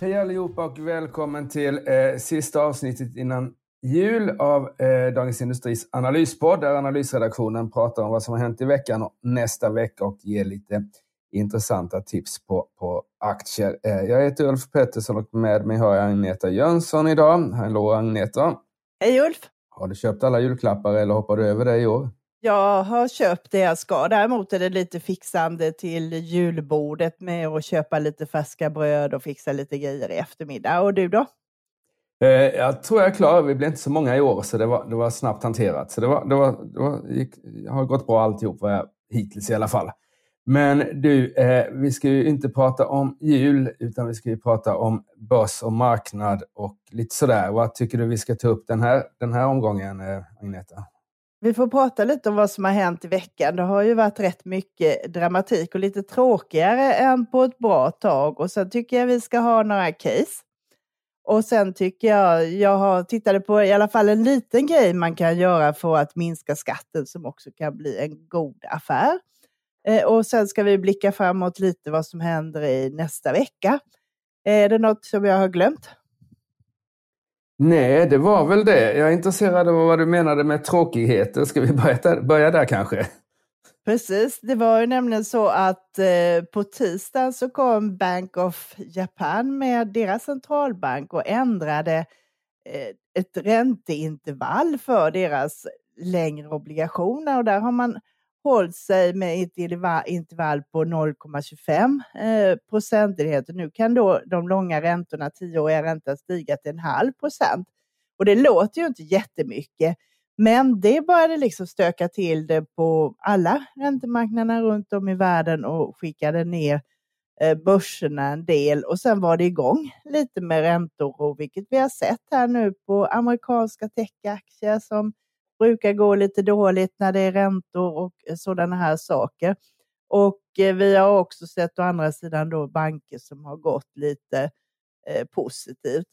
Hej allihopa och välkommen till eh, sista avsnittet innan jul av eh, Dagens Industris analyspodd där analysredaktionen pratar om vad som har hänt i veckan och nästa vecka och ger lite intressanta tips på, på aktier. Eh, jag heter Ulf Pettersson och med mig har jag Agneta Jönsson idag. Hallå Agneta! Hej Ulf! Har du köpt alla julklappar eller hoppar du över det i år? Jag har köpt det jag ska. Däremot är det lite fixande till julbordet med att köpa lite färska bröd och fixa lite grejer i eftermiddag. Och du då? Eh, jag tror jag är klar. Vi blev inte så många i år, så det var, det var snabbt hanterat. Så det var, det var, det var, gick, har gått bra alltihop, vad hittills i alla fall. Men du, eh, vi ska ju inte prata om jul, utan vi ska ju prata om börs och marknad och lite sådär. Vad tycker du vi ska ta upp den här, den här omgången, eh, Agneta? Vi får prata lite om vad som har hänt i veckan. Det har ju varit rätt mycket dramatik och lite tråkigare än på ett bra tag. Och sen tycker jag vi ska ha några case. Och sen tycker jag, jag har tittade på i alla fall en liten grej man kan göra för att minska skatten som också kan bli en god affär. Eh, och sen ska vi blicka framåt lite vad som händer i nästa vecka. Är det något som jag har glömt? Nej, det var väl det. Jag är intresserad av vad du menade med tråkigheter. Ska vi börja där, börja där kanske? Precis, det var ju nämligen så att eh, på tisdagen så kom Bank of Japan med deras centralbank och ändrade eh, ett ränteintervall för deras längre obligationer och där har man hållit sig med ett intervall på 0,25 eh, procentenheter. Nu kan då de långa räntorna, tioåriga räntan, stiga till en halv procent. Och det låter ju inte jättemycket, men det började liksom stöka till det på alla räntemarknader runt om i världen och skickade ner eh, börserna en del och sen var det igång lite med räntor, vilket vi har sett här nu på amerikanska techaktier som brukar gå lite dåligt när det är räntor och eh, sådana här saker. Och eh, vi har också sett å andra sidan då banker som har gått lite eh, positivt.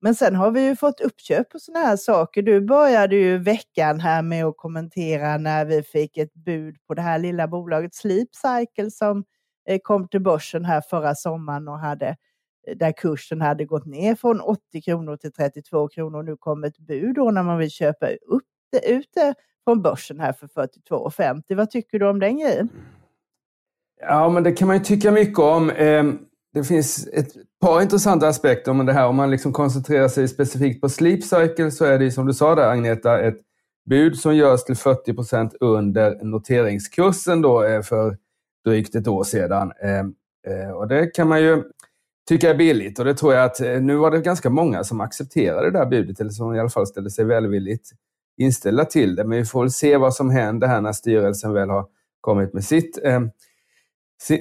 Men sen har vi ju fått uppköp på sådana här saker. Du började ju veckan här med att kommentera när vi fick ett bud på det här lilla bolaget Sleep Cycle som eh, kom till börsen här förra sommaren och hade där kursen hade gått ner från 80 kronor till 32 kronor. Nu kom ett bud då när man vill köpa upp det ut det från börsen här för 42,50. Vad tycker du om den grejen? Ja, men det kan man ju tycka mycket om. Ehm, det finns ett par intressanta aspekter om det här. Om man liksom koncentrerar sig specifikt på Sleep Cycle så är det som du sa där Agneta, ett bud som görs till 40 procent under noteringskursen då eh, för drygt ett år sedan. Ehm, eh, och det kan man ju tycka är billigt och det tror jag att eh, nu var det ganska många som accepterade det där budet eller som i alla fall ställde sig välvilligt inställda till det. Men vi får väl se vad som händer här när styrelsen väl har kommit med sitt, eh,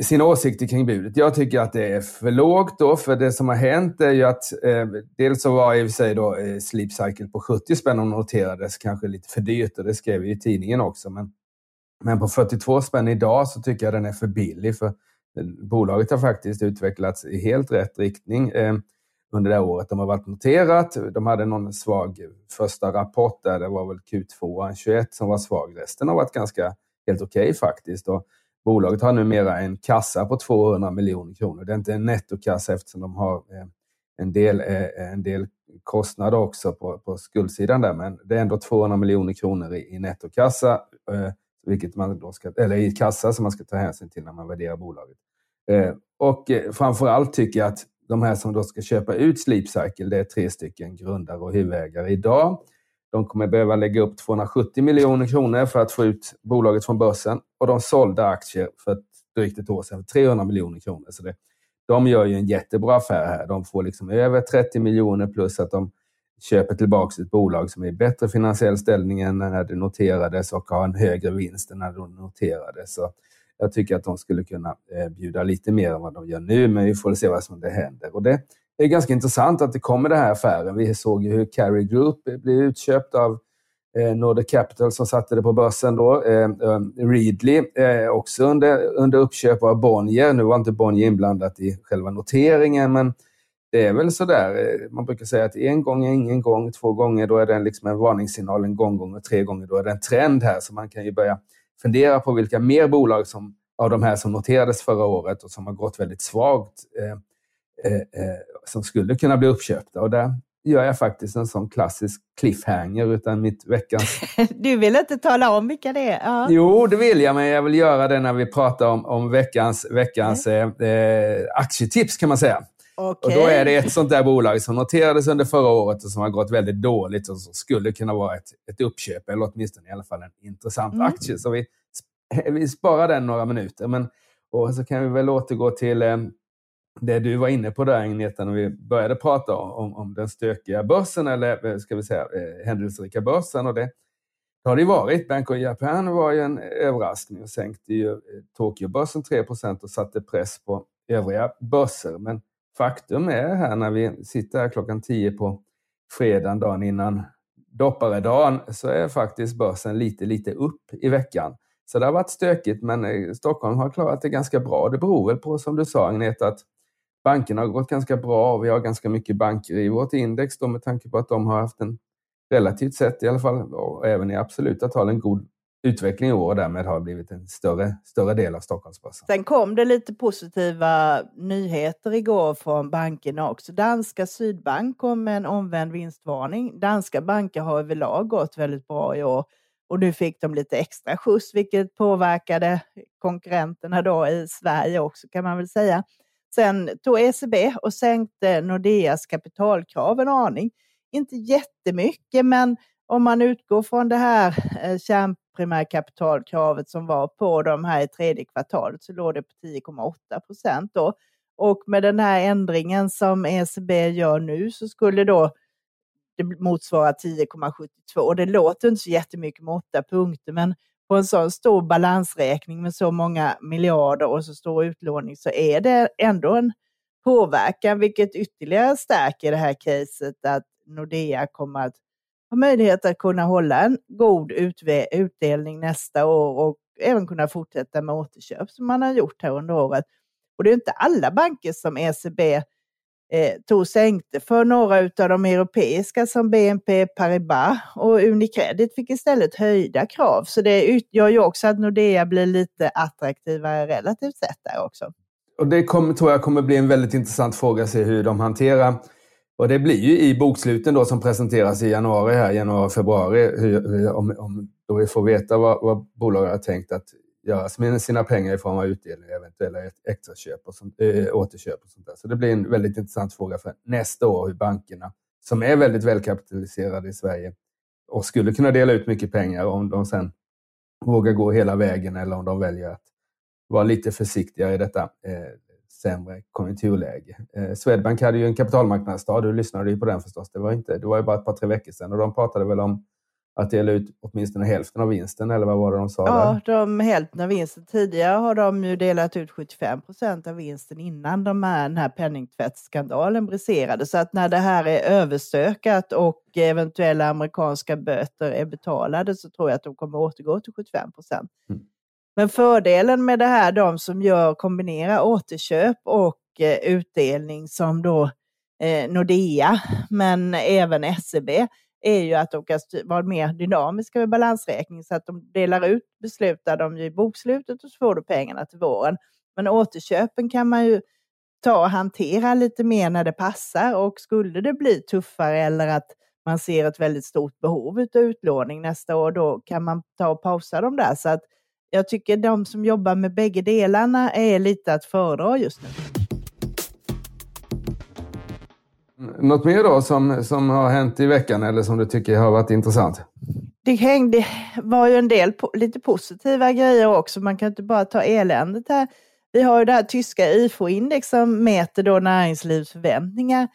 sina åsikter kring budet. Jag tycker att det är för lågt då, för det som har hänt är ju att eh, dels så var i och för sig då eh, Sleep Cycle på 70 spänn och noterades kanske lite för dyrt och det skrev vi i tidningen också. Men, men på 42 spänn idag så tycker jag den är för billig för eh, bolaget har faktiskt utvecklats i helt rätt riktning. Eh, under det året de har varit noterat. De hade någon svag första rapport där, det var väl Q2 21 som var svag. Resten har varit ganska helt okej okay faktiskt. Och bolaget har numera en kassa på 200 miljoner kronor. Det är inte en nettokassa eftersom de har eh, en del, eh, en del kostnader också på, på skuldsidan där, men det är ändå 200 miljoner kronor i, i nettokassa, eh, vilket man då ska, eller i kassa som man ska ta hänsyn till när man värderar bolaget. Och framför allt tycker jag att de här som då ska köpa ut Sleep Cycle, det är tre stycken grundare och huvudägare idag. De kommer behöva lägga upp 270 miljoner kronor för att få ut bolaget från börsen och de sålde aktier för drygt ett år sedan för 300 miljoner kronor. Så det, de gör ju en jättebra affär här. De får liksom över 30 miljoner plus att de köper tillbaka ett bolag som är i bättre finansiell ställning än när det noterades och har en högre vinst än när det noterades. Så jag tycker att de skulle kunna eh, bjuda lite mer än vad de gör nu, men vi får se vad som det händer. Och det är ganska intressant att det kommer den här affären. Vi såg ju hur Carry Group blev utköpt av eh, Nordic Capital som satte det på börsen då. Eh, um, Readly också under, under uppköp av Bonnier. Nu var inte Bonnier inblandat i själva noteringen, men det är väl sådär, man brukar säga att en gång är ingen gång, två gånger då är det liksom en varningssignal, en gång, gång och tre gånger då är det en trend här. Så man kan ju börja fundera på vilka mer bolag som, av de här som noterades förra året och som har gått väldigt svagt eh, eh, eh, som skulle kunna bli uppköpta. Och där gör jag faktiskt en sån klassisk cliffhanger utan mitt veckans... du vill inte tala om vilka det är? Ja. Jo, det vill jag, men jag vill göra det när vi pratar om, om veckans, veckans mm. eh, aktietips kan man säga. Okay. Och då är det ett sånt där bolag som noterades under förra året och som har gått väldigt dåligt och som skulle kunna vara ett, ett uppköp, eller åtminstone i alla fall en intressant mm. aktie. Så vi, vi sparar den några minuter. Men, och så kan vi väl återgå till eh, det du var inne på där Agneta, när vi började prata om, om den stökiga börsen, eller eh, ska vi säga eh, händelserika börsen. Och det, det har det varit. Bank of Japan var ju en överraskning och sänkte ju eh, Tokyobörsen 3% och satte press på övriga börser. Men faktum är här när vi sitter här klockan 10 på fredagen, dagen innan dopparedagen, så är faktiskt börsen lite, lite upp i veckan. Så det har varit stökigt, men eh, Stockholm har klarat det ganska bra. Det beror väl på, som du sa Agneta, att bankerna har gått ganska bra och vi har ganska mycket banker i vårt index då, med tanke på att de har haft en relativt sett i alla fall, och även i absoluta tal, en god utveckling i år och därmed har blivit en större, större del av Stockholmsbörsen. Sen kom det lite positiva nyheter igår från bankerna också. Danska Sydbank kom med en omvänd vinstvarning. Danska banker har överlag gått väldigt bra i år och nu fick de lite extra skjuts vilket påverkade konkurrenterna då i Sverige också kan man väl säga. Sen tog ECB och sänkte Nordeas kapitalkrav en aning. Inte jättemycket, men om man utgår från det här eh, primärkapitalkravet som var på de här i tredje kvartalet så låg det på 10,8 procent då. Och med den här ändringen som ECB gör nu så skulle då det motsvara 10,72. Det låter inte så jättemycket med åtta punkter, men på en sån stor balansräkning med så många miljarder och så stor utlåning så är det ändå en påverkan, vilket ytterligare stärker det här caset att Nordea kommer att har möjlighet att kunna hålla en god utdelning nästa år och även kunna fortsätta med återköp som man har gjort här under året. Och det är inte alla banker som ECB eh, tog sänkte för några av de europeiska som BNP Paribas och Unicredit fick istället höjda krav. Så det gör ju också att Nordea blir lite attraktivare relativt sett där också. Och det kommer, tror jag kommer bli en väldigt intressant fråga att se hur de hanterar och det blir ju i boksluten då som presenteras i januari, här, januari, februari, hur, om, om då vi får veta vad, vad bolaget har tänkt att göra med sina pengar i form av utdelning, eventuella extraköp och sånt, äh, återköp och sånt där. Så det blir en väldigt intressant fråga för nästa år hur bankerna, som är väldigt välkapitaliserade i Sverige och skulle kunna dela ut mycket pengar om de sen vågar gå hela vägen eller om de väljer att vara lite försiktiga i detta eh, sämre konjunkturläge. Eh, Swedbank hade ju en kapitalmarknadsdag, du lyssnade ju på den förstås. Det var, inte, det var ju bara ett par, tre veckor sedan och de pratade väl om att dela ut åtminstone hälften av vinsten, eller vad var det de sa? Ja, där? de, hälften av vinsten. Tidigare har de ju delat ut 75 procent av vinsten innan de här, den här penningtvättsskandalen briserade. Så att när det här är överstökat och eventuella amerikanska böter är betalade så tror jag att de kommer återgå till 75 procent. Mm. Men fördelen med det här, de som gör kombinera återköp och eh, utdelning som då eh, Nordea, men även SEB, är ju att de kan vara mer dynamiska med balansräkning så att de delar ut beslutar de ju i bokslutet och så får du pengarna till våren. Men återköpen kan man ju ta och hantera lite mer när det passar och skulle det bli tuffare eller att man ser ett väldigt stort behov av utlåning nästa år, då kan man ta och pausa dem där. Så att jag tycker de som jobbar med bägge delarna är lite att föredra just nu. Något mer då som, som har hänt i veckan eller som du tycker har varit intressant? Det hängde, var ju en del lite positiva grejer också. Man kan inte bara ta eländet här. Vi har ju det här tyska IFO-index som mäter då näringslivsförväntningar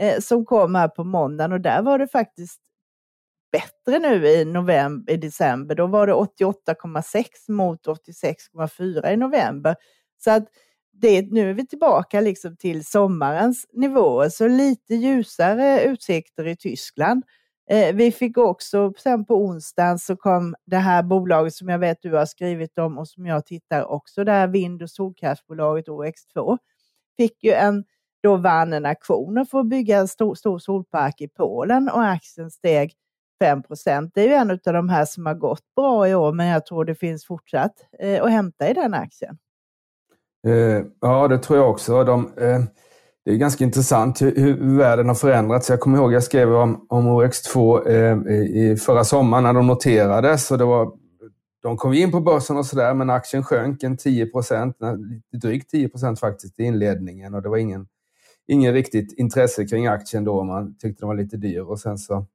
eh, som kom här på måndagen och där var det faktiskt bättre nu i, november, i december. Då var det 88,6 mot 86,4 i november. Så att det, nu är vi tillbaka liksom till sommarens nivåer, så lite ljusare utsikter i Tyskland. Eh, vi fick också, sen på onsdagen så kom det här bolaget som jag vet du har skrivit om och som jag tittar också, det här vind och solkraftsbolaget OX2, fick ju en, då vann en auktion för att bygga en stor, stor solpark i Polen och aktien steg 5 procent. Det är ju en av de här som har gått bra i år, men jag tror det finns fortsatt eh, att hämta i den aktien. Eh, ja, det tror jag också. De, eh, det är ganska intressant hur, hur världen har förändrats. Jag kommer ihåg jag skrev om, om OX2 eh, i förra sommaren när de noterades. Och det var, de kom in på börsen och sådär, men aktien sjönk en 10 procent, eh, drygt 10 procent faktiskt i inledningen. Och det var ingen, ingen riktigt intresse kring aktien då. Man tyckte den var lite dyr. Och sen så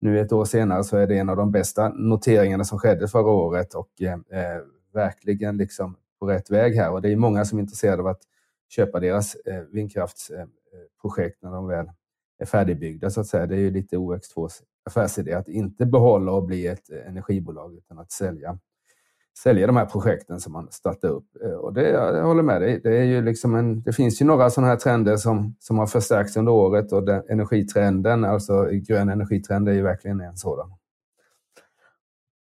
nu ett år senare så är det en av de bästa noteringarna som skedde förra året och eh, eh, verkligen liksom på rätt väg här. Och det är många som är intresserade av att köpa deras eh, vindkraftsprojekt eh, eh, när de väl är färdigbyggda så att säga. Det är ju lite OX2s affärsidé att inte behålla och bli ett energibolag utan att sälja, sälja de här projekten som man startar upp. Eh, och det, jag håller med dig. Det, är ju liksom en, det finns ju några sådana här trender som, som har förstärkts under året och den, energitrenden, alltså grön energitrend är ju verkligen en sådan.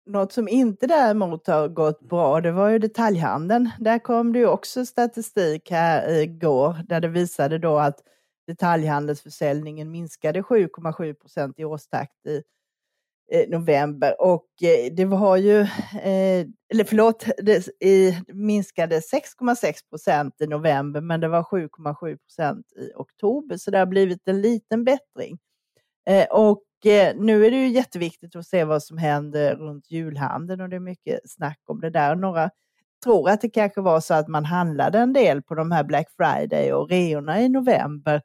Något som inte däremot har gått bra, det var ju detaljhandeln. Där kom det ju också statistik här igår där det visade då att detaljhandelsförsäljningen minskade 7,7 procent i årstakt i Eh, november och eh, det var ju, eh, eller förlåt, det minskade 6,6 procent i november men det var 7,7 procent i oktober så det har blivit en liten bättring. Och nu är det ju jätteviktigt att se vad som händer runt julhandeln och det är mycket snack om det där. Några tror att det kanske var så att man handlade en del på de här Black Friday och reorna i november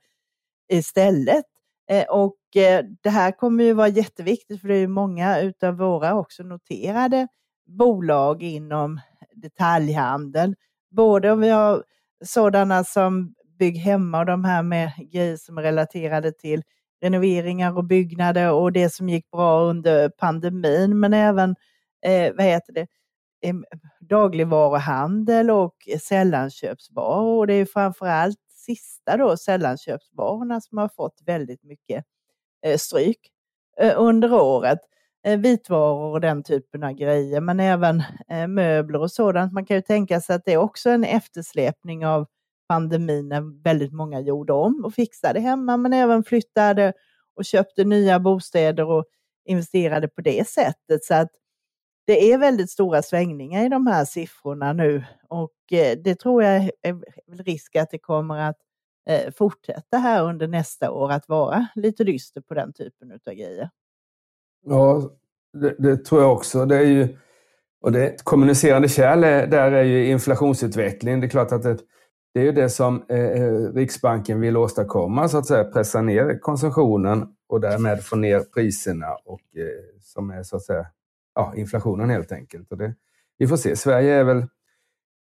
istället. Eh, och eh, det här kommer ju vara jätteviktigt för det är ju många utav våra också noterade bolag inom detaljhandel. Både om vi har sådana som Bygg Hemma och de här med grejer som är relaterade till renoveringar och byggnader och det som gick bra under pandemin, men även eh, vad heter det, dagligvaruhandel och sällanköpsvaror. Och det är framförallt sista då, sällanköpsvarorna, som har fått väldigt mycket eh, stryk eh, under året. Eh, vitvaror och den typen av grejer, men även möbler och sådant. Man kan ju tänka sig att det är också en eftersläpning av pandemin när väldigt många gjorde om och fixade hemma men även flyttade och köpte nya bostäder och investerade på det sättet. Så att det är väldigt stora svängningar i de här siffrorna nu och eh, det tror jag är risk att det kommer att eh, fortsätta här under nästa år att vara lite dyster på den typen av grejer. Ja, det, det tror jag också. Det är ju, och det kommunicerande kärl där är ju inflationsutvecklingen. Det är klart att det, det är ju det som eh, eh, Riksbanken vill åstadkomma, så att säga, pressa ner konsumtionen och därmed få ner priserna och eh, som är så att säga ja, inflationen helt enkelt. Och det, vi får se. Sverige är väl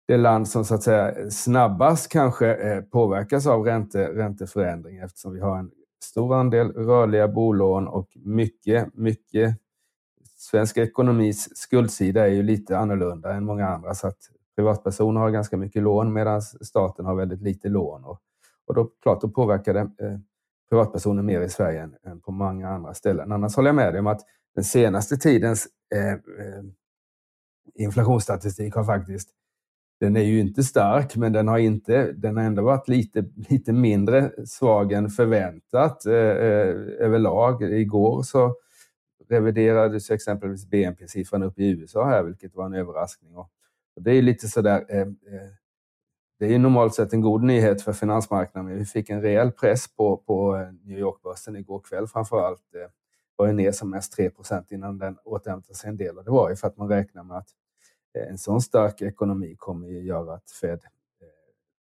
det land som så att säga snabbast kanske eh, påverkas av ränte, ränteförändring eftersom vi har en stor andel rörliga bolån och mycket, mycket Svensk ekonomis skuldsida är ju lite annorlunda än många andra så att privatpersoner har ganska mycket lån medan staten har väldigt lite lån. Och, och då, klart, då påverkar det eh, privatpersoner mer i Sverige än, än, på många andra ställen. Annars håller jag med dig om att den senaste tidens eh, eh, inflationsstatistik har faktiskt den är ju inte stark, men den har, inte, den har ändå varit lite, lite mindre svag än förväntat eh, eh överlag. Igår så reviderades exempelvis BNP-siffran upp i USA här, vilket var en överraskning. Och det är lite sådär, eh, eh, det är normalt sett en god nyhet för finansmarknaden, men vi fick en rejäl press på, på New York-börsen igår kväll framför allt. Eh, var ju ner som mest 3% innan den återhämtade sig en del och det var ju för att man räknar med att eh, en sån stark ekonomi kommer att göra att Fed eh,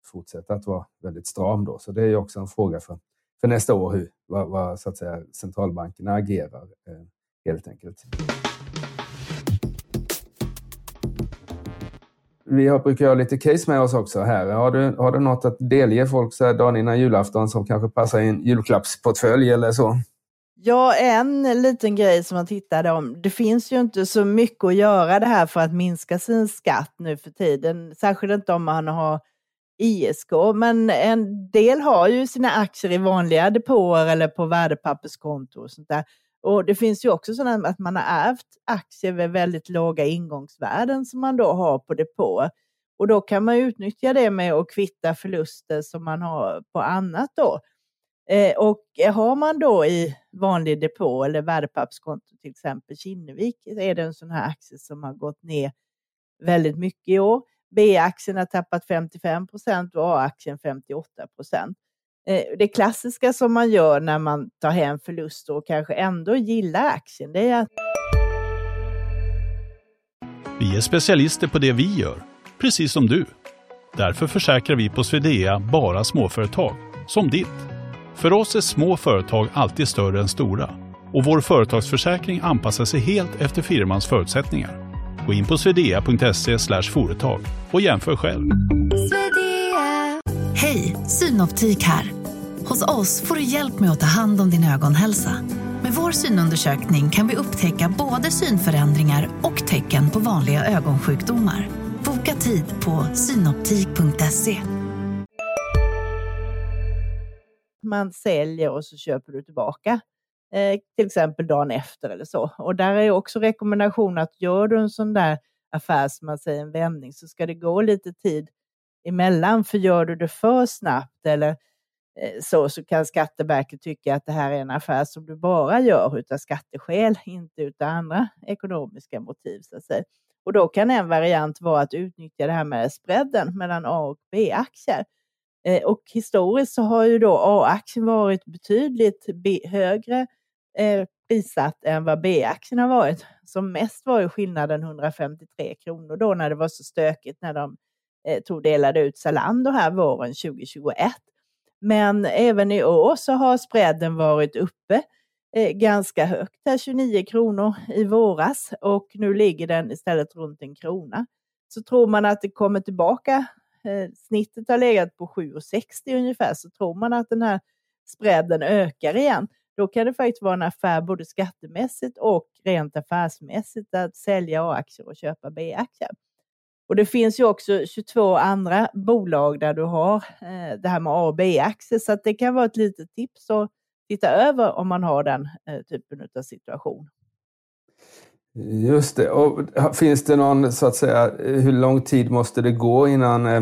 fortsätter att vara väldigt stram då. Så det är också en fråga för, för nästa år hur vad, vad så att säga, centralbankerna agerar eh, helt enkelt. vi har, brukar ha lite case med oss också här. Har du, har du något att delge folk så här dagen innan julafton som kanske passar i en julklappsportfölj eller så? Ja, en liten grej som man tittade om. Det finns ju inte så mycket att göra det här för att minska sin skatt nu för tiden. Särskilt inte om man har ISK. Men en del har ju sina aktier i vanliga depåer eller på värdepapperskonto och sånt där. Och det finns ju också sådana att man har ärvt aktier med väldigt låga ingångsvärden som man då har på depå. Och då kan man utnyttja det med att kvitta förluster som man har på annat då. Eh, och har man då i vanlig depå eller värdepappskonto, till exempel Kinnevik, är det en sån här aktie som har gått ner väldigt mycket i år. B-aktien har tappat 55 procent och A-aktien 58 procent. Eh, det klassiska som man gör när man tar hem förluster och kanske ändå gillar aktien, det är att... Vi är specialister på det vi gör, precis som du. Därför försäkrar vi på Swedea bara småföretag, som ditt. För oss är små företag alltid större än stora och vår företagsförsäkring anpassar sig helt efter firmans förutsättningar. Gå in på swedea.se företag och jämför själv. Hej, Synoptik här. Hos oss får du hjälp med att ta hand om din ögonhälsa. Med vår synundersökning kan vi upptäcka både synförändringar och tecken på vanliga ögonsjukdomar. Boka tid på synoptik.se. Man säljer och så köper du tillbaka. Eh, till exempel dagen efter eller så. Och där är också rekommendation att gör du en sån där affär som man säger en vändning så ska det gå lite tid emellan. För gör du det för snabbt eller eh, så, så kan Skatteverket tycka att det här är en affär som du bara gör utav skatteskäl, inte utav andra ekonomiska motiv. Så att säga. Och då kan en variant vara att utnyttja det här med spreaden mellan A och B-aktier. Eh, och historiskt så har ju då A-aktien varit betydligt högre eh, prissatt än vad B-aktien har varit. Som mest var ju skillnaden 153 kronor då när det var så stökigt när de eh, tog delade ut Zalando här våren 2021. Men även i år så har spreaden varit uppe ganska högt, här 29 kronor i våras och nu ligger den istället runt en krona. Så tror man att det kommer tillbaka, Eh, snittet har legat på 7,60 ungefär, så tror man att den här spreaden ökar igen då kan det faktiskt vara en affär både skattemässigt och rent affärsmässigt att sälja A-aktier och köpa B-aktier. Och det finns ju också 22 andra bolag där du har eh, det här med A och B-aktier, så att det kan vara ett litet tips att titta över om man har den eh, typen av situation. Just det. Och finns det någon, så att säga, hur lång tid måste det gå innan eh,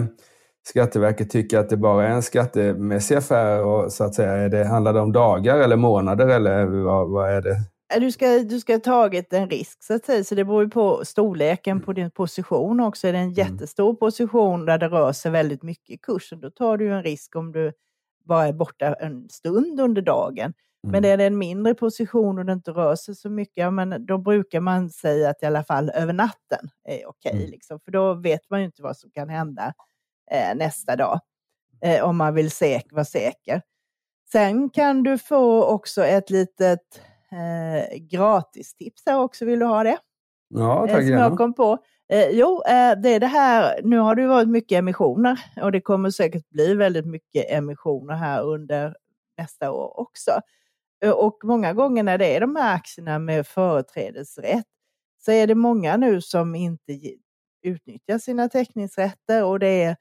Skatteverket tycker att det bara är en skattemässig affär och så att säga, är det, handlar det om dagar eller månader eller vad, vad är det? Du ska, du ska ha tagit en risk så att säga, så det beror ju på storleken på din position också. Är det en mm. jättestor position där det rör sig väldigt mycket i kursen, då tar du en risk om du bara är borta en stund under dagen. Mm. Men är det en mindre position och det inte rör sig så mycket, ja, men då brukar man säga att i alla fall över natten är okej. Mm. liksom, för då vet man ju inte vad som kan hända eh, nästa dag. Eh, om man vill säk vara säker. Sen kan du få också ett litet eh, gratistips här också. Vill du ha det? Ja, tack eh, Som jag kom på. Eh, jo, eh, det är det här, nu har det varit mycket emissioner och det kommer säkert bli väldigt mycket emissioner här under nästa år också. Eh, och många gånger när det är de här aktierna med företrädesrätt så är det många nu som inte utnyttjar sina teckningsrätter och det är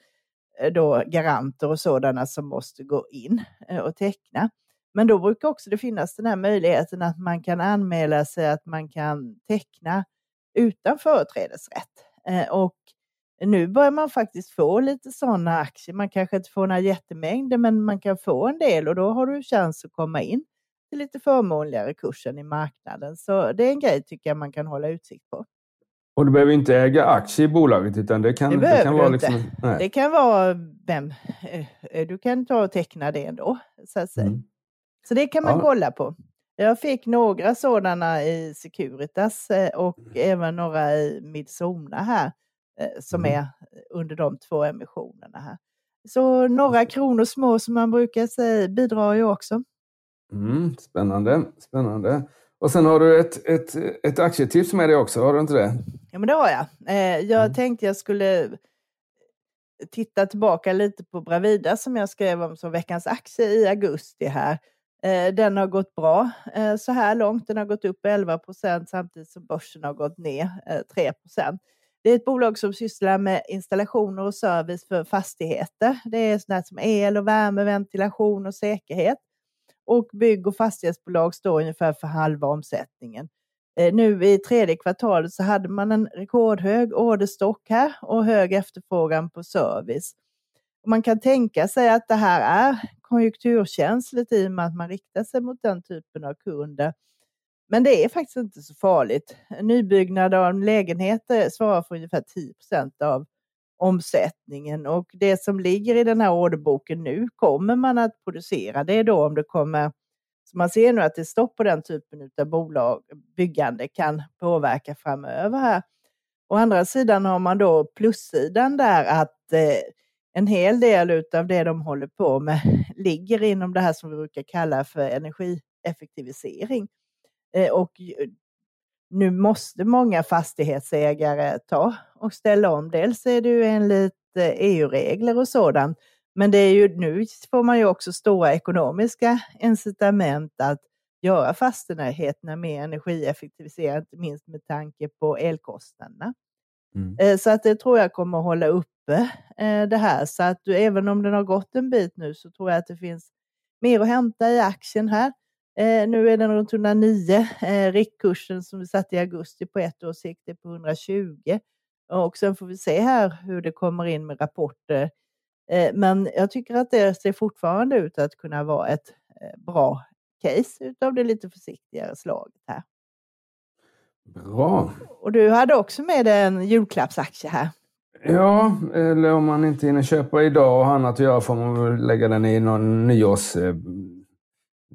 eh, då garanter och sådana som måste gå in eh, och teckna. Men då brukar också det finnas den här möjligheten att man kan anmäla sig att man kan teckna utan företrädesrätt. Och nu börjar man faktiskt få lite sådana aktier. Man kanske inte får några jättemängder, men man kan få en del och då har du chans att komma in till lite förmånligare kursen i marknaden. Så det är en grej tycker jag man kan hålla utsikt på. Och du behöver inte äga aktier i bolaget utan det kan, det det kan vara... Liksom, det kan vara vem... Eh, du kan ta och teckna det ändå. Så, att säga. Mm. så det kan man ja. kolla på. Jag fick några sådana i Securitas eh, och mm. även några i Midsona här eh, som mm. är under de två emissionerna här. Så några kronor små som man brukar säga bidrar ju också. Mm, spännande, spännande. Och sen har du ett, ett, ett aktietips med dig också, har du inte det? Ja, men det har jag. Eh, jag mm. tänkte jag skulle titta tillbaka lite på Bravida som jag skrev om som veckans aktie i augusti här. Eh, den har gått bra eh, så här långt. Den har gått upp 11 procent samtidigt som börsen har gått ner 3 procent. Det är ett bolag som sysslar med installationer och service för fastigheter. Det är sådant som el och värme, ventilation och säkerhet. Och bygg och fastighetsbolag står ungefär för halva omsättningen. Eh, nu i tredje kvartalet så hade man en rekordhög orderstock här och hög efterfrågan på service. Man kan tänka sig att det här är konjunkturkänsligt i och med att man riktar sig mot den typen av kunder. Men det är faktiskt inte så farligt. Nybyggnad av lägenheter svarar för ungefär 10% av omsättningen och det som ligger i den här orderboken nu kommer man att producera. Det är då om det kommer, så man ser nu att det är stopp på den typen av bolag, byggande kan påverka framöver här. Å andra sidan har man då plussidan där att eh, en hel del av det de håller på med ligger inom det här som vi brukar kalla för energieffektivisering. Eh, och nu måste många fastighetsägare ta och ställa om. Dels är det ju enligt EU-regler eh, e och sådant, men det är ju, nu får man ju också stora ekonomiska incitament att göra fastigheterna mer energieffektiviserade, inte minst med tanke på elkostnaderna. Mm. Eh, så att det tror jag kommer att hålla uppe det här. Så att du, även om den har gått en bit nu så tror jag att det finns mer att hämta i aktien här. Eh, nu är den runt 109. Eh, riktkursen som vi satte i augusti på ett års sikt är på 120. Och sen får vi se här hur det kommer in med rapporter. Eh, men jag tycker att det ser fortfarande ut att kunna vara ett bra case utav det lite försiktigare slaget här. Bra. Och du hade också med dig en julklappsaktie här. Ja, eller om man inte hinner köpa idag och annat att göra får man väl lägga den i någon nyårs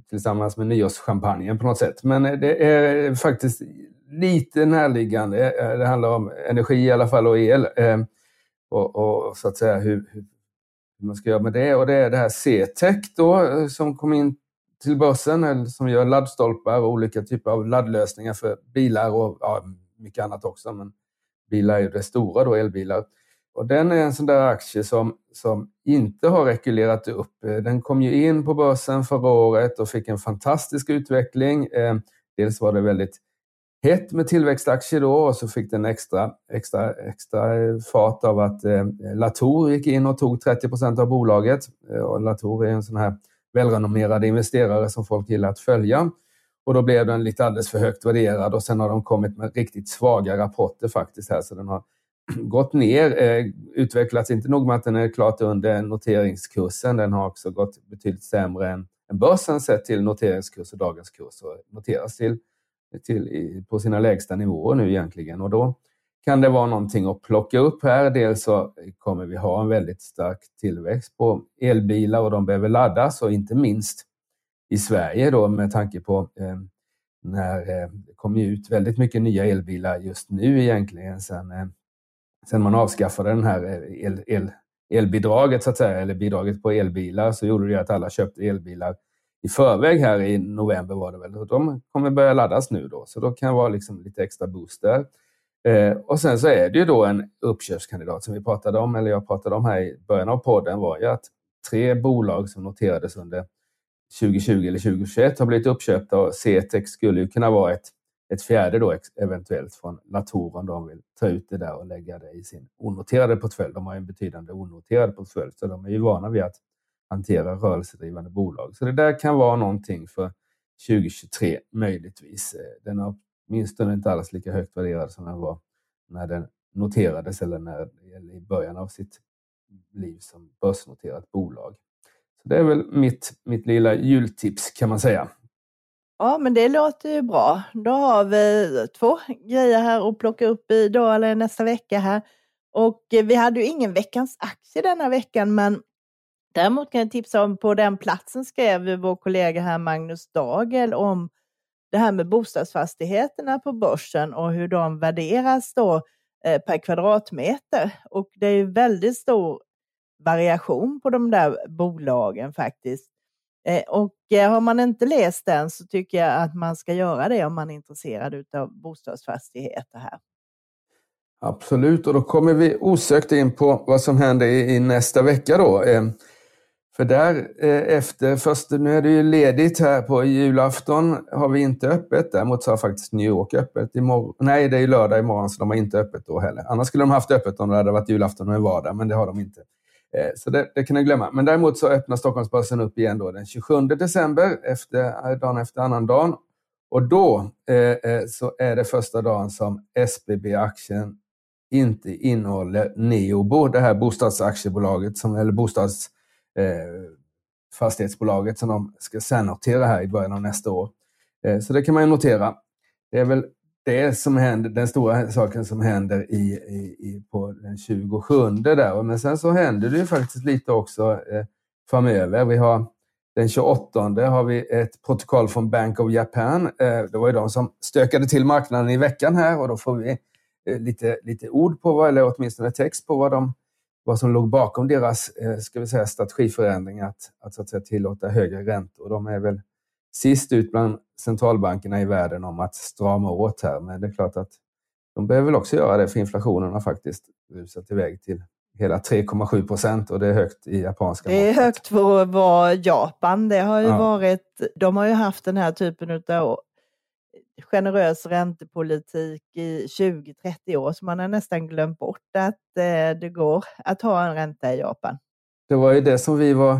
tillsammans med nyårschampagnen på något sätt. Men eh, det är faktiskt lite närliggande. Eh, eh, det handlar om energi i alla fall och el. Och, och så att säga hur, hur, man ska göra med det. Och det är det här C-tech då som kom in till börsen som gör laddstolpar och olika typer av laddlösningar för bilar och ja, mycket annat också. Men bilar är ju det stora då, elbilar. Och den är en sån där aktie som, som inte har rekylerat upp. Eh, den kom ju in på börsen förra året och fick en fantastisk utveckling. Eh, dels var det väldigt hett med tillväxtaktier då och så fick den extra, extra, extra eh, fart av att Latour gick in och tog 30 procent av bolaget. Och Latour är en sån här välrenommerad investerare som folk gillar att följa. Och då blev den lite alldeles för högt värderad och sen har de kommit med riktigt svaga rapporter faktiskt här så den har gått ner, eh, utvecklats inte nog med att den är klart under noteringskursen, den har också gått betydligt sämre än, än börsen sett till noteringskurs och dagens kurs och noteras till, till på sina lägsta nivåer nu egentligen. Och då kan det vara någonting att plocka upp här. Dels så kommer vi ha en väldigt stark tillväxt på elbilar och de behöver laddas och inte minst i Sverige då med tanke på eh, när eh, det kommer ut väldigt mycket nya elbilar just nu egentligen sen eh, sen man avskaffade den här eh, el, el, elbidraget, så att säga, eller bidraget på elbilar, så gjorde det att alla köpte elbilar i förväg här i november var det väl. Och de kommer börja laddas nu då, så då kan det vara liksom lite extra booster. Eh, och sen så är det ju då en uppköpskandidat som vi pratade om, eller jag pratade om här i början av podden, var ju att tre bolag som noterades under 2020 eller 2021 har blivit uppköpta och Cetex skulle ju kunna vara ett ett fjärde då eventuellt från Latour om de vill ta ut det där och lägga det i sin onoterade portfölj. De har en betydande onoterad portfölj, så de är ju vana vid att hantera rörelsedrivande bolag. Så det där kan vara någonting för 2023, möjligtvis. Den är åtminstone inte alls lika högt värderad som den var när den noterades eller när, i början av sitt liv som börsnoterat bolag. Så Det är väl mitt, mitt lilla jultips kan man säga. Ja, men det låter ju bra. Då har vi två grejer här att plocka upp idag eller nästa vecka här. Och eh, vi hade ju ingen veckans aktie denna veckan, men däremot kan jag tipsa om på den platsen skrev vår kollega här Magnus Dagel om det här med bostadsfastigheterna på börsen och hur de värderas då eh, per kvadratmeter. Och det är väldigt stor variation på de där bolagen faktiskt. Eh, och eh, har man inte läst den så tycker jag att man ska göra det om man är intresserad av bostadsfastigheter här. Absolut, och då kommer vi osökt in på vad som händer i, nästa vecka då. Eh. För där efter, först, nu är det ju ledigt här på julafton, har vi inte öppet. Däremot så har faktiskt New York öppet imorgon. Nej, det är ju lördag imorgon så de har inte öppet då heller. Annars skulle de haft öppet om det hade varit julafton och en vardag, men det har de inte. Eh, så det, det, kan ni glömma. Men däremot så öppnar Stockholmsbörsen upp igen då den 27 december, efter, eh, dagen efter annandagen. Och då eh, eh, så är det första dagen som SBB-aktien inte innehåller Neobo, det här bostadsaktiebolaget, som, eller bostadsfastighetsbolaget eh, som de ska särnotera här i början av nästa år. Eh, så det kan man ju notera. Det är väl det som händer, den stora saken som händer i, i, på den 27 där. Men sen så händer det ju faktiskt lite också eh, framöver. Vi har den 28 har vi ett protokoll från Bank of Japan. Eh, det var ju de som stökade till marknaden i veckan här och då får vi eh, lite, lite ord på, vad, eller åtminstone text på vad de vad som låg bakom deras eh, ska vi säga, strategiförändring att, att, så att säga, tillåta högre räntor. De är väl sist ut bland centralbankerna i världen om att strama åt här. Men det är klart att de behöver väl också göra det för inflationen har faktiskt rusat iväg till hela 3,7 procent och det är högt i japanska Det är högt för att vara Japan. Det har ju ja. varit, de har ju haft den här typen av generös räntepolitik i 20-30 år så man har nästan glömt bort att eh, det går att ha en ränta i Japan. Det var ju det som vi var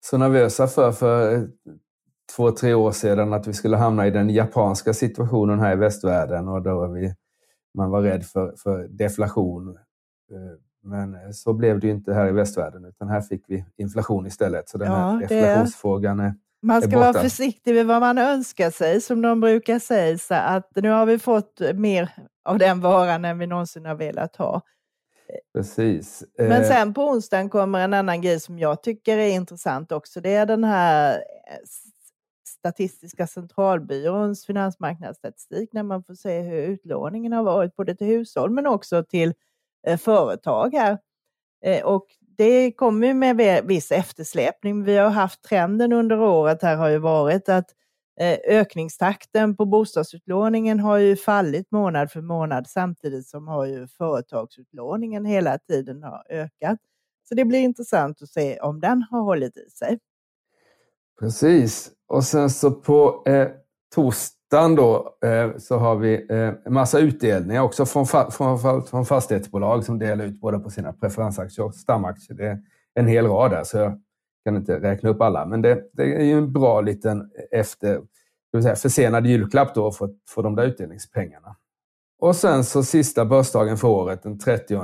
så nervösa för för två, tre år sedan, att vi skulle hamna i den japanska situationen här i västvärlden och då vi, man var rädd för, för deflation. Eh, men så blev det ju inte här i västvärlden, utan här fick vi inflation istället. Så den ja, här deflationsfrågan är man ska vara försiktig med vad man önskar sig, som de brukar säga. Så att nu har vi fått mer av den varan än vi någonsin har velat ha. Precis. Men eh, sen på onsdagen kommer en annan grej som jag tycker är intressant också. Det är den här eh, Statistiska centralbyråns finansmarknadsstatistik när man får se hur utlåningen har varit både till hushåll men också till eh, företag här. Eh, och det kommer med viss eftersläpning. Vi har haft trenden under året här har ju varit att eh, ökningstakten på bostadsutlåningen har ju fallit månad för månad samtidigt som har ju företagsutlåningen hela tiden har ökat. Så det blir intressant att se om den har hållit i sig. Precis. Och sen så på eh, torsdagen då eh, så har vi eh, en massa utdelningar också från, från, från fastighetsbolag som delar ut både på sina preferensaktier och stamaktier. Det är en hel rad där, så jag kan inte räkna upp alla. Men det, det är ju en bra liten eh, efter, säga, försenad julklapp då för, för de där utdelningspengarna. Och sen så sista börsdagen för året, den 30 eh,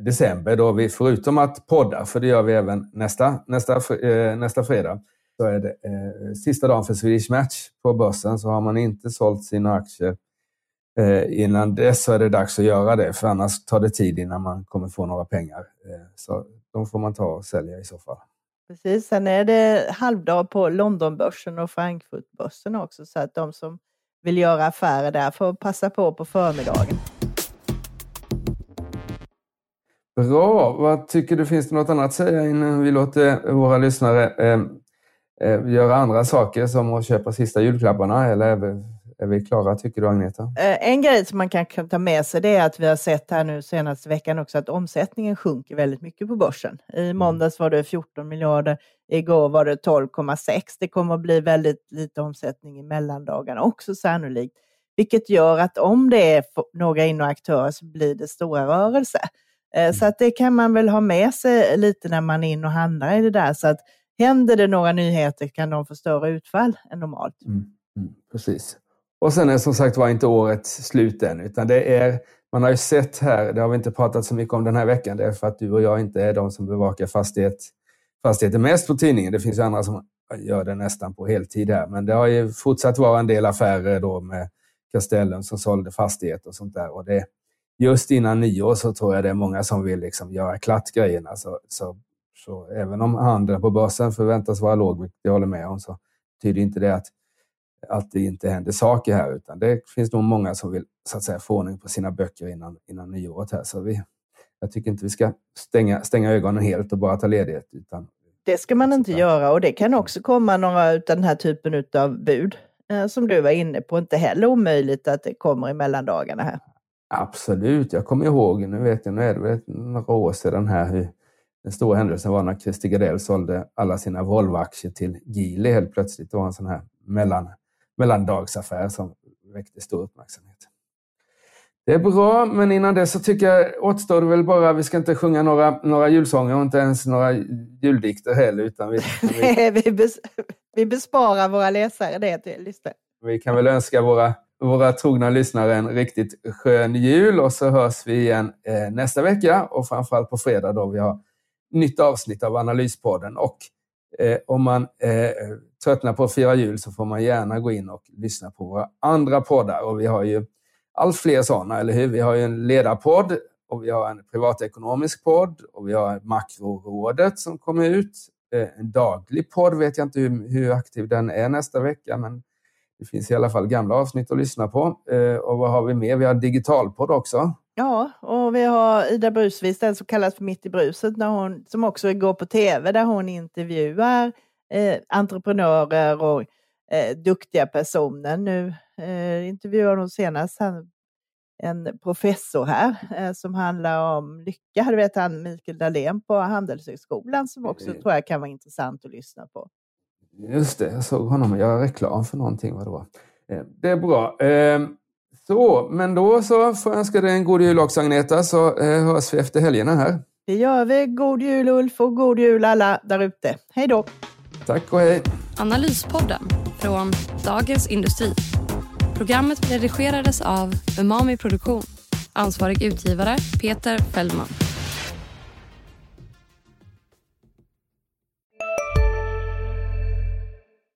december, då vi förutom att podda, för det gör vi även nästa, nästa, eh, nästa fredag, så är det eh, sista dagen för Swedish Match på börsen så har man inte sålt sina aktier eh, innan dess så är det dags att göra det för annars tar det tid innan man kommer få några pengar. Eh, så de får man ta och sälja i så fall. Precis, sen är det halvdag på Londonbörsen och Frankfurtbörsen också så att de som vill göra affärer där får passa på på förmiddagen. Bra, vad tycker du? Finns det något annat att säga innan vi låter våra lyssnare eh, göra andra saker som att köpa sista julklapparna? Eller är vi, är vi klara, tycker du Agneta? Eh, en grej som man kan ta med sig det är att vi har sett här nu senaste veckan också att omsättningen sjunker väldigt mycket på börsen. I mm. måndags var det 14 miljarder, igår var det 12,6. Det kommer att bli väldigt lite omsättning i mellandagarna också sannolikt. Vilket gör att om det är några in aktörer så blir det stora rörelser. Eh, mm. Så att det kan man väl ha med sig lite när man är in och handlar i det där. Så att händer det några nyheter kan de få större utfall än normalt. Mm, mm, precis. Och sen är som sagt var inte året slut än, utan det är, man har ju sett här, det har vi inte pratat så mycket om den här veckan, det är för att du och jag inte är de som bevakar fastighet, fastigheter mest på tidningen. Det finns ju andra som gör det nästan på heltid här, men det har ju fortsatt vara en del affärer då med Castellum som sålde fastigheter och sånt där. Och det, just innan nyår så tror jag det är många som vill liksom göra klart grejerna. Så, så så även om handeln på börsen förväntas vara låg, vilket jag håller med om, så betyder inte det att, att det inte händer saker här, utan det finns nog många som vill så att säga, få ordning på sina böcker innan, innan nyåret. Här. Så vi, jag tycker inte vi ska stänga, stänga ögonen helt och bara ta ledighet. Utan, det ska man inte göra och det kan också komma några av den här typen av bud eh, som du var inne på. Inte heller omöjligt att det kommer i mellandagarna här. Absolut, jag kommer ihåg, nu vet jag, nu är det väl några år sedan här, hur den stora händelsen var när Christer Gardell sålde alla sina Volvo-aktier till Geely helt plötsligt. Det var en sån här mellan, mellandagsaffär som väckte stor uppmärksamhet. Det är bra, men innan det så tycker jag återstår det väl bara, vi ska inte sjunga några, några julsånger och inte ens några juldikter heller. Utan vi, vi, vi, bes, vi besparar våra läsare det till lyssnare. Vi kan väl önska våra, våra trogna lyssnare en riktigt skön jul och så hörs vi igen eh, nästa vecka och framförallt på fredag då vi har nytt avsnitt av Analyspodden. Och eh, om man eh, tröttnar på att fira jul så får man gärna gå in och lyssna på våra andra poddar. Och vi har ju allt fler sådana, eller hur? Vi har ju en ledarpodd och vi har en privatekonomisk podd och vi har Makrorådet som kommer ut. Eh, en daglig podd vet jag inte hur, hur aktiv den är nästa vecka, men det finns i alla fall gamla avsnitt att lyssna på. Eh, och vad har vi mer? Vi har digitalpodd också. Ja, och vi har Ida Brusvis, den som kallas för Mitt i bruset, när hon, som också går på tv, där hon intervjuar eh, entreprenörer och eh, duktiga personer. Nu eh, intervjuade hon senast han, en professor här eh, som handlar om lycka. Du vet han Mikael Dahlén på Handelshögskolan som också mm. tror jag kan vara intressant att lyssna på. Just det, jag såg honom göra reklam för någonting. Vad det, var. Eh, det är bra. Ehm, så, men då så får jag önska dig en god jul också Agneta, så eh, hörs vi efter helgerna här. Det gör vi. God jul Ulf och god jul alla där ute. Hej då! Tack och hej! Analyspodden från Dagens Industri. Programmet redigerades av Umami Produktion. Ansvarig utgivare Peter Fellman.